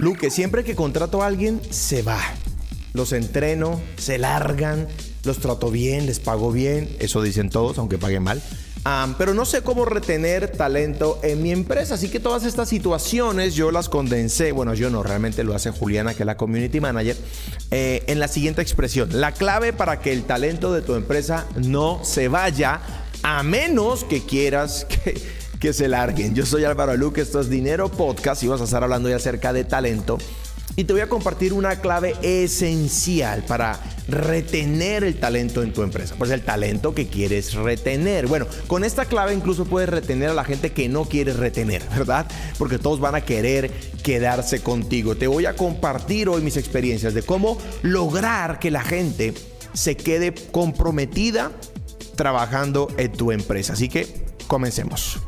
Luque, siempre que contrato a alguien, se va. Los entreno, se largan, los trato bien, les pago bien. Eso dicen todos, aunque paguen mal. pero no sé cómo retener talento en mi empresa. Así que todas estas situaciones yo las condensé. Bueno, yo no, realmente lo hace Juliana, que es la community manager. Eh, en la siguiente expresión: La clave para que el talento de tu empresa no se vaya, a menos que quieras que, que se larguen. Yo soy Álvaro Luque, esto es Dinero Podcast y vas a estar hablando ya acerca de talento. Y te voy a compartir una clave esencial para retener el talento en tu empresa. Pues el talento que quieres retener. Bueno, con esta clave incluso puedes retener a la gente que no quieres retener, ¿verdad? Porque todos van a querer quedarse contigo. Te voy a compartir hoy mis experiencias de cómo lograr que la gente se quede comprometida trabajando en tu empresa. Así que comencemos.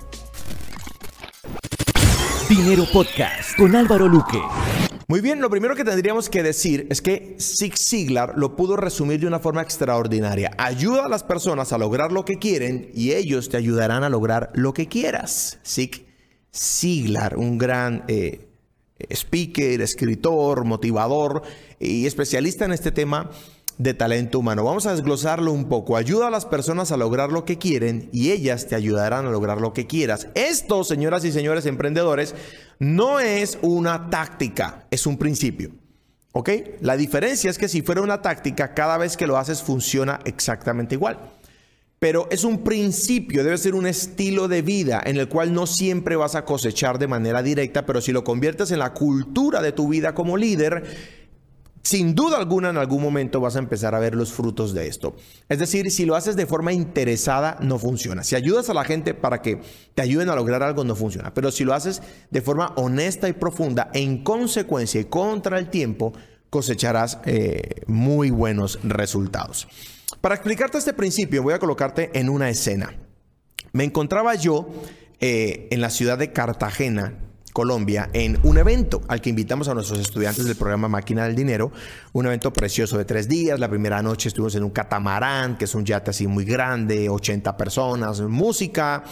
Dinero Podcast con Álvaro Luque. Muy bien, lo primero que tendríamos que decir es que Zig Ziglar lo pudo resumir de una forma extraordinaria. Ayuda a las personas a lograr lo que quieren y ellos te ayudarán a lograr lo que quieras. Zig Ziglar, un gran eh, speaker, escritor, motivador y especialista en este tema de talento humano. Vamos a desglosarlo un poco. Ayuda a las personas a lograr lo que quieren y ellas te ayudarán a lograr lo que quieras. Esto, señoras y señores emprendedores, no es una táctica, es un principio. ¿Ok? La diferencia es que si fuera una táctica, cada vez que lo haces funciona exactamente igual. Pero es un principio, debe ser un estilo de vida en el cual no siempre vas a cosechar de manera directa, pero si lo conviertes en la cultura de tu vida como líder, sin duda alguna en algún momento vas a empezar a ver los frutos de esto. Es decir, si lo haces de forma interesada, no funciona. Si ayudas a la gente para que te ayuden a lograr algo, no funciona. Pero si lo haces de forma honesta y profunda, en consecuencia y contra el tiempo, cosecharás eh, muy buenos resultados. Para explicarte este principio, voy a colocarte en una escena. Me encontraba yo eh, en la ciudad de Cartagena, Colombia en un evento al que invitamos a nuestros estudiantes del programa Máquina del Dinero, un evento precioso de tres días. La primera noche estuvimos en un catamarán, que es un yate así muy grande, 80 personas, música.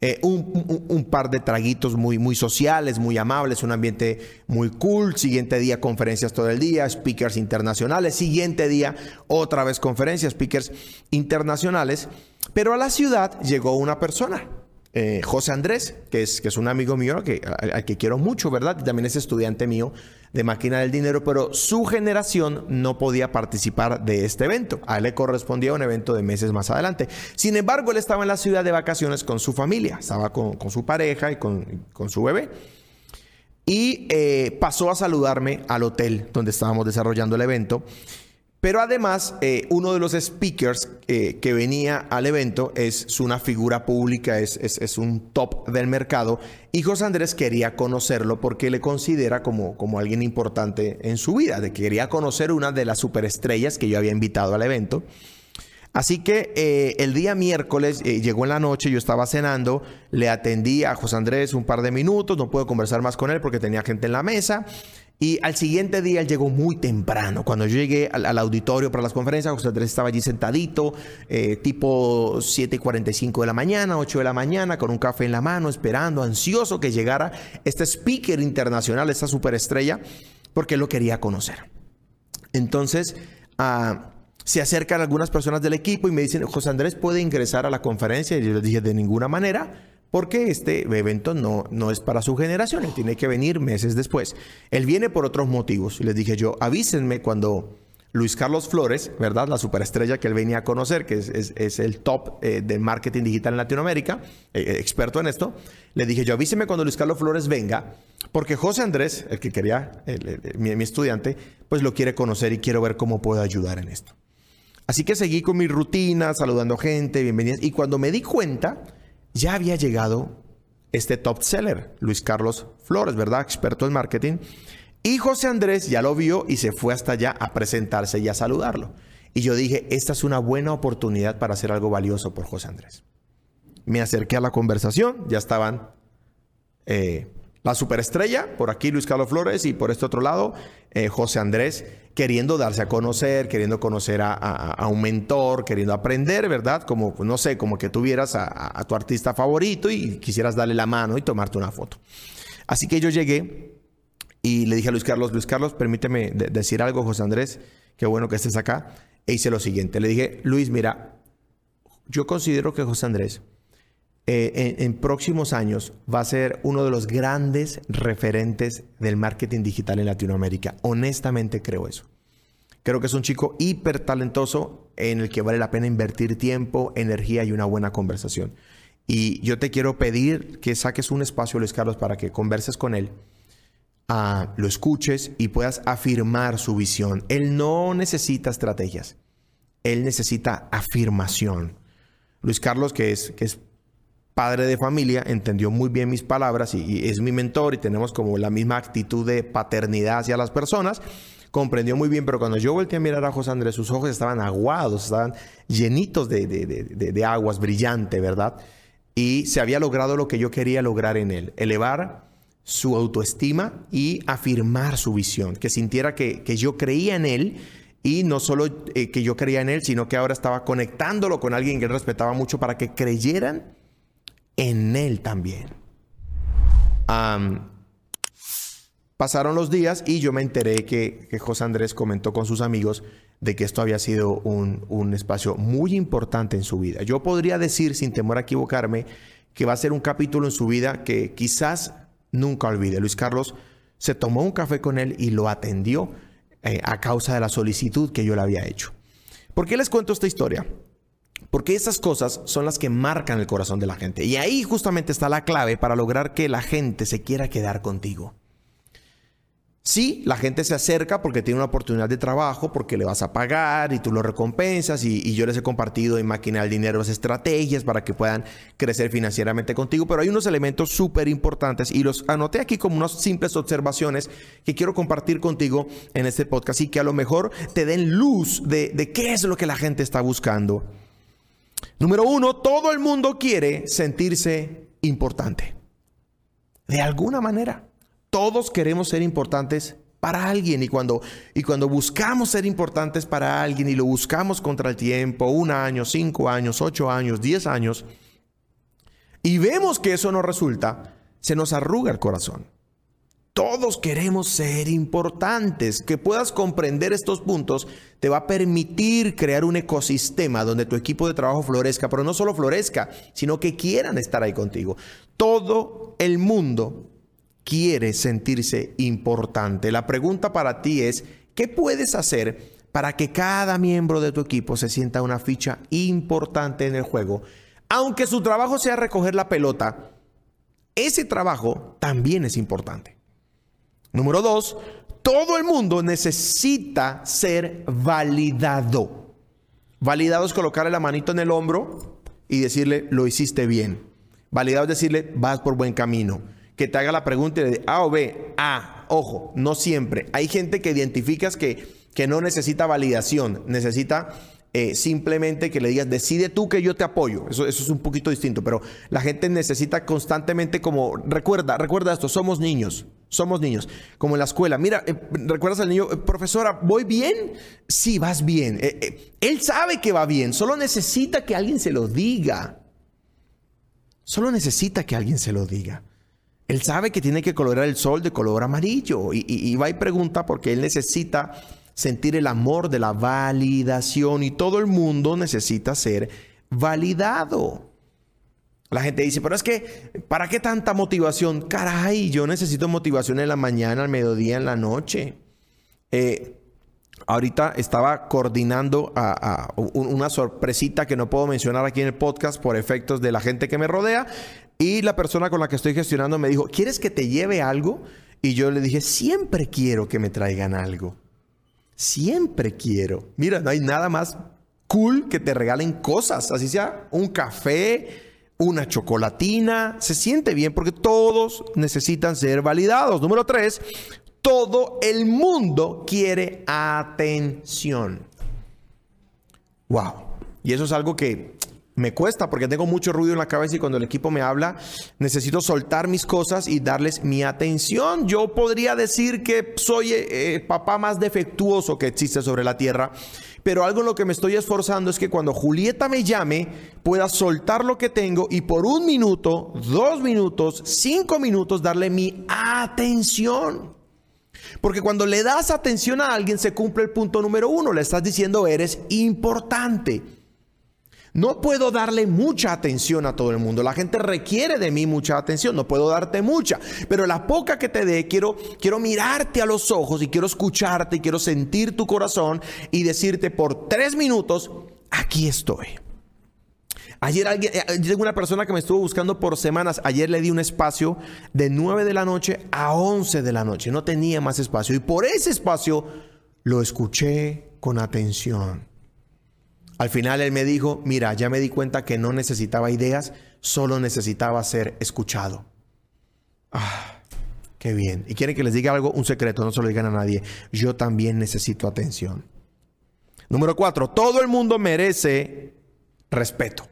Eh, un, par de traguitos muy, muy sociales, muy amables, un ambiente muy cool. Siguiente día, conferencias todo el día, speakers internacionales. Siguiente día, otra vez conferencias, speakers internacionales. Pero a la ciudad llegó una persona eh, José Andrés, que es, que es un amigo mío que, al, que quiero mucho, ¿verdad? También es estudiante mío de máquina del dinero, pero su generación no podía participar de este evento. A él le correspondía un evento de meses más adelante. Sin embargo, él estaba en la ciudad de vacaciones con su familia, estaba con, su pareja y con, su bebé. Y eh, pasó a saludarme al hotel donde estábamos desarrollando el evento. Pero además, eh, uno de los speakers eh, que venía al evento es, una figura pública, es, un top del mercado. Y José Andrés quería conocerlo porque le considera como, alguien importante en su vida. Quería conocer una de las superestrellas que yo había invitado al evento. Así que eh, el día miércoles llegó en la noche, yo estaba cenando, le atendí a José Andrés un par de minutos, no pude conversar más con él porque tenía gente en la mesa. Y al siguiente día él llegó muy temprano. Cuando yo llegué al, auditorio para las conferencias, José Andrés estaba allí sentadito, eh, tipo 7 y 45 de la mañana, 8 de la mañana, con un café en la mano, esperando, ansioso que llegara este speaker internacional, esta superestrella, porque lo quería conocer. Entonces, ah, se acercan algunas personas del equipo y me dicen, José Andrés puede ingresar a la conferencia. Y yo les dije, de ninguna manera porque este evento no, no es para su generación, él tiene que venir meses después. Él viene por otros motivos. Les dije yo, avísenme cuando Luis Carlos Flores, ¿verdad? La superestrella que él venía a conocer, que es, el top eh, de marketing digital en Latinoamérica, eh, eh, experto en esto. Le dije yo, avíseme cuando Luis Carlos Flores venga, porque José Andrés, el que quería, mi, mi estudiante, pues lo quiere conocer y quiero ver cómo puedo ayudar en esto. Así que seguí con mi rutina, saludando gente, bienvenidas. Y cuando me di cuenta, ya había llegado este top seller, Luis Carlos Flores, ¿verdad? Experto en marketing. Y José Andrés ya lo vio y se fue hasta allá a presentarse y a saludarlo. Y yo dije, esta es una buena oportunidad para hacer algo valioso por José Andrés. Me acerqué a la conversación, ya estaban eh, la superestrella, por aquí Luis Carlos Flores y por este otro lado eh, José Andrés, queriendo darse a conocer, queriendo conocer a, un mentor, queriendo aprender, ¿verdad? Como, pues, no sé, como que tuvieras a, a tu artista favorito y quisieras darle la mano y tomarte una foto. Así que yo llegué Y le dije a Luis Carlos, Luis Carlos, permíteme decir algo, José Andrés, qué bueno que estés acá. E hice lo siguiente, le dije, Luis, mira, yo considero que José Andrés eh, en, próximos años va a ser uno de los grandes referentes del marketing digital en Latinoamérica. Honestamente creo eso. Creo que es un chico hiper talentoso en el que vale la pena invertir tiempo, energía y una buena conversación. Y yo te quiero pedir que saques un espacio, Luis Carlos, para que converses con él lo escuches y puedas afirmar su visión. Él no necesita estrategias, él necesita afirmación. Luis Carlos, que es, que es padre de familia, entendió muy bien mis palabras y, es mi mentor y tenemos como la misma actitud de paternidad hacia las personas. Comprendió muy bien, pero cuando yo volteé a mirar a José Andrés, sus ojos estaban aguados, estaban llenitos de, de aguas, brillante, ¿verdad? Y se había logrado lo que yo quería lograr en él, elevar su autoestima y afirmar su visión, que sintiera que, yo creía en él y no solo eh, que yo creía en él, sino que ahora estaba conectándolo con alguien que él respetaba mucho para que creyeran en él también. pasaron los días y yo me enteré que, José Andrés comentó con sus amigos de que esto había sido un, un espacio muy importante en su vida. Yo podría decir, sin temor a equivocarme, que va a ser un capítulo en su vida que quizás nunca olvide. Luis Carlos se tomó un café con él y lo atendió eh, a causa de la solicitud que yo le había hecho. ¿Por qué les cuento esta historia? Porque esas cosas son las que marcan el corazón de la gente. Y ahí justamente está la clave para lograr que la gente se quiera quedar contigo. Sí, la gente se acerca porque tiene una oportunidad de trabajo, porque le vas a pagar y tú lo recompensas y, yo les he compartido en Máquina del Dinero las estrategias para que puedan crecer financieramente contigo, pero hay unos elementos súper importantes y los anoté aquí como unas simples observaciones que quiero compartir contigo en este podcast y que a lo mejor te den luz de, de qué es lo que la gente está buscando. Número uno, todo el mundo quiere sentirse importante. De alguna manera. Todos queremos ser importantes para alguien y cuando, y cuando buscamos ser importantes para alguien y lo buscamos contra el tiempo, un año, cinco años, ocho años, diez años, y vemos que eso no resulta, se nos arruga el corazón. Todos queremos ser importantes. Que puedas comprender estos puntos te va a permitir crear un ecosistema donde tu equipo de trabajo florezca, pero no solo florezca, sino que quieran estar ahí contigo. Todo el mundo quiere sentirse importante. La pregunta para ti es, ¿qué puedes hacer para que cada miembro de tu equipo se sienta una ficha importante en el juego? Aunque su trabajo sea recoger la pelota, ese trabajo también es importante. Número dos, todo el mundo necesita ser validado. Validado es colocarle la manito en el hombro y decirle, lo hiciste bien. Validado es decirle, vas por buen camino que te haga la pregunta de A o B. A, ojo, no siempre. Hay gente que identificas que, que no necesita validación, necesita eh, simplemente que le digas, decide tú que yo te apoyo. Eso, eso es un poquito distinto, pero la gente necesita constantemente como, recuerda, recuerda esto, somos niños, somos niños, como en la escuela. Mira, eh, ¿recuerdas al niño, eh, profesora, voy bien? Sí, vas bien. él sabe que va bien, solo necesita que alguien se lo diga. Solo necesita que alguien se lo diga. Él sabe que tiene que colorar el sol de color amarillo y, va y pregunta porque él necesita sentir el amor de la validación y todo el mundo necesita ser validado. La gente dice, pero es que, ¿para qué tanta motivación? Caray, yo necesito motivación en la mañana, al mediodía, en la noche. Eh, ahorita estaba coordinando una sorpresita que no puedo mencionar aquí en el podcast por efectos de la gente que me rodea. Y la persona con la que estoy gestionando me dijo, ¿quieres que te lleve algo? Y yo le dije, siempre quiero que me traigan algo. Siempre quiero. Mira, no hay nada más cool que te regalen cosas, así sea un café, una chocolatina. Se siente bien porque todos necesitan ser validados. Número tres, todo el mundo quiere atención. Wow. Y eso es algo que me cuesta porque tengo mucho ruido en la cabeza y cuando el equipo me habla necesito soltar mis cosas y darles mi atención. Yo podría decir que soy el eh, eh, papá más defectuoso que existe sobre la tierra, pero algo en lo que me estoy esforzando es que cuando Julieta me llame pueda soltar lo que tengo y por un minuto, dos minutos, cinco minutos darle mi atención. Porque cuando le das atención a alguien se cumple el punto número uno. Le estás diciendo eres importante. No puedo darle mucha atención a todo el mundo. La gente requiere de mí mucha atención. No puedo darte mucha. Pero la poca que te dé, quiero, quiero mirarte a los ojos y quiero escucharte y quiero sentir tu corazón y decirte por tres minutos, aquí estoy. Ayer alguien, eh, llegó una persona que me estuvo buscando por semanas. Ayer le di un espacio de 9 de la noche a 11 de la noche. No tenía más espacio. Y por ese espacio lo escuché con atención. Al final él me dijo, mira, ya me di cuenta que no necesitaba ideas, solo necesitaba ser escuchado. Ah, qué bien. Y quieren que les diga algo, un secreto, no se lo digan a nadie. Yo también necesito atención. Número cuatro, todo el mundo merece respeto.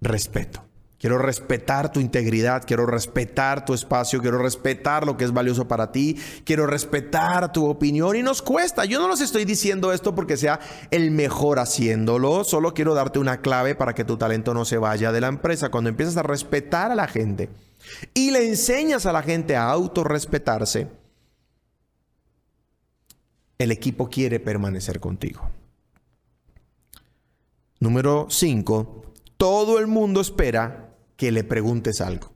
Respeto. Quiero respetar tu integridad, quiero respetar tu espacio, quiero respetar lo que es valioso para ti, quiero respetar tu opinión y nos cuesta. Yo no los estoy diciendo esto porque sea el mejor haciéndolo, solo quiero darte una clave para que tu talento no se vaya de la empresa. Cuando empiezas a respetar a la gente y le enseñas a la gente a autorrespetarse, el equipo quiere permanecer contigo. Número 5. Todo el mundo espera que le preguntes algo.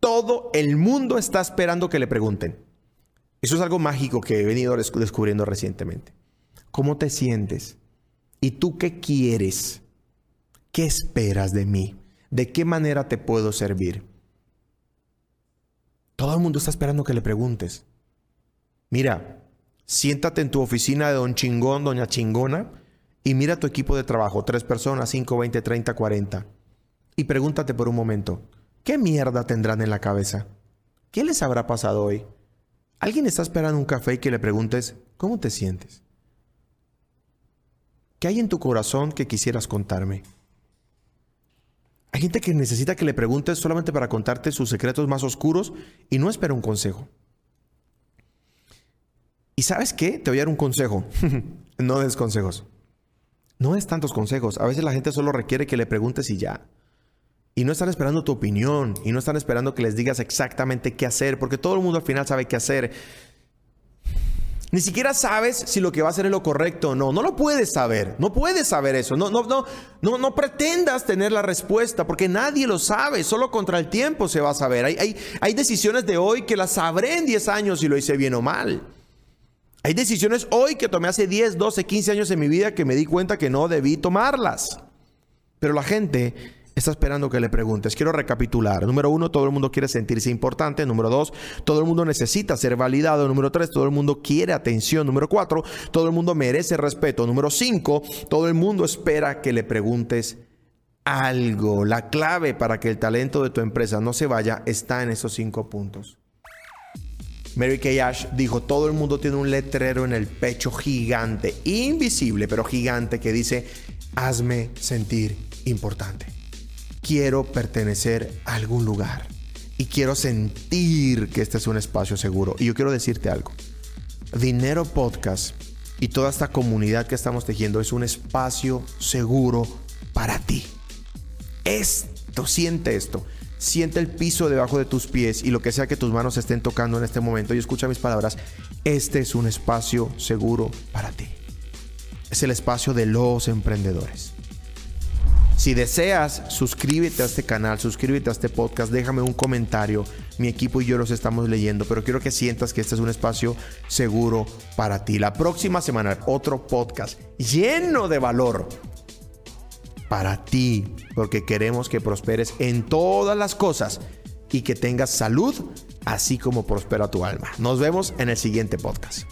Todo el mundo está esperando que le pregunten. Eso es algo mágico que he venido descubriendo recientemente. ¿Cómo te sientes? ¿Y tú qué quieres? ¿Qué esperas de mí? ¿De qué manera te puedo servir? Todo el mundo está esperando que le preguntes. Mira, siéntate en tu oficina de don chingón, doña chingona, y mira tu equipo de trabajo, tres personas, cinco, veinte, treinta, cuarenta. Y pregúntate por un momento, ¿qué mierda tendrán en la cabeza? ¿Qué les habrá pasado hoy? ¿Alguien está esperando un café y que le preguntes, ¿cómo te sientes? ¿Qué hay en tu corazón que quisieras contarme? Hay gente que necesita que le preguntes solamente para contarte sus secretos más oscuros y no espera un consejo. ¿Y sabes qué? Te voy a dar un consejo. no des consejos. No des tantos consejos. A veces la gente solo requiere que le preguntes y ya. Y no están esperando tu opinión y no están esperando que les digas exactamente qué hacer, porque todo el mundo al final sabe qué hacer. Ni siquiera sabes si lo que va a hacer es lo correcto o no. No lo puedes saber. No puedes saber eso. No, no, no, no, pretendas tener la respuesta porque nadie lo sabe. Solo contra el tiempo se va a saber. Hay, hay, hay decisiones de hoy que las sabré en 10 años si lo hice bien o mal. Hay decisiones hoy que tomé hace 10, 12, 15 años en mi vida que me di cuenta que no debí tomarlas. Pero la gente está esperando que le preguntes. Quiero recapitular. Número uno, todo el mundo quiere sentirse importante. Número dos, todo el mundo necesita ser validado. Número tres, todo el mundo quiere atención. Número cuatro, todo el mundo merece respeto. Número cinco, todo el mundo espera que le preguntes algo. La clave para que el talento de tu empresa no se vaya está en esos cinco puntos. Mary Kay Ash dijo, todo el mundo tiene un letrero en el pecho gigante, invisible, pero gigante, que dice, hazme sentir importante quiero pertenecer a algún lugar y quiero sentir que este es un espacio seguro. Y yo quiero decirte algo. Dinero Podcast y toda esta comunidad que estamos tejiendo es un espacio seguro para ti. Esto, siente esto. Siente el piso debajo de tus pies y lo que sea que tus manos estén tocando en este momento. Y escucha mis palabras. Este es un espacio seguro para ti. Es el espacio de los emprendedores. Si deseas, suscríbete a este canal, suscríbete a este podcast, déjame un comentario. Mi equipo y yo los estamos leyendo, pero quiero que sientas que este es un espacio seguro para ti. La próxima semana, otro podcast lleno de valor para ti, porque queremos que prosperes en todas las cosas y que tengas salud, así como prospera tu alma. Nos vemos en el siguiente podcast.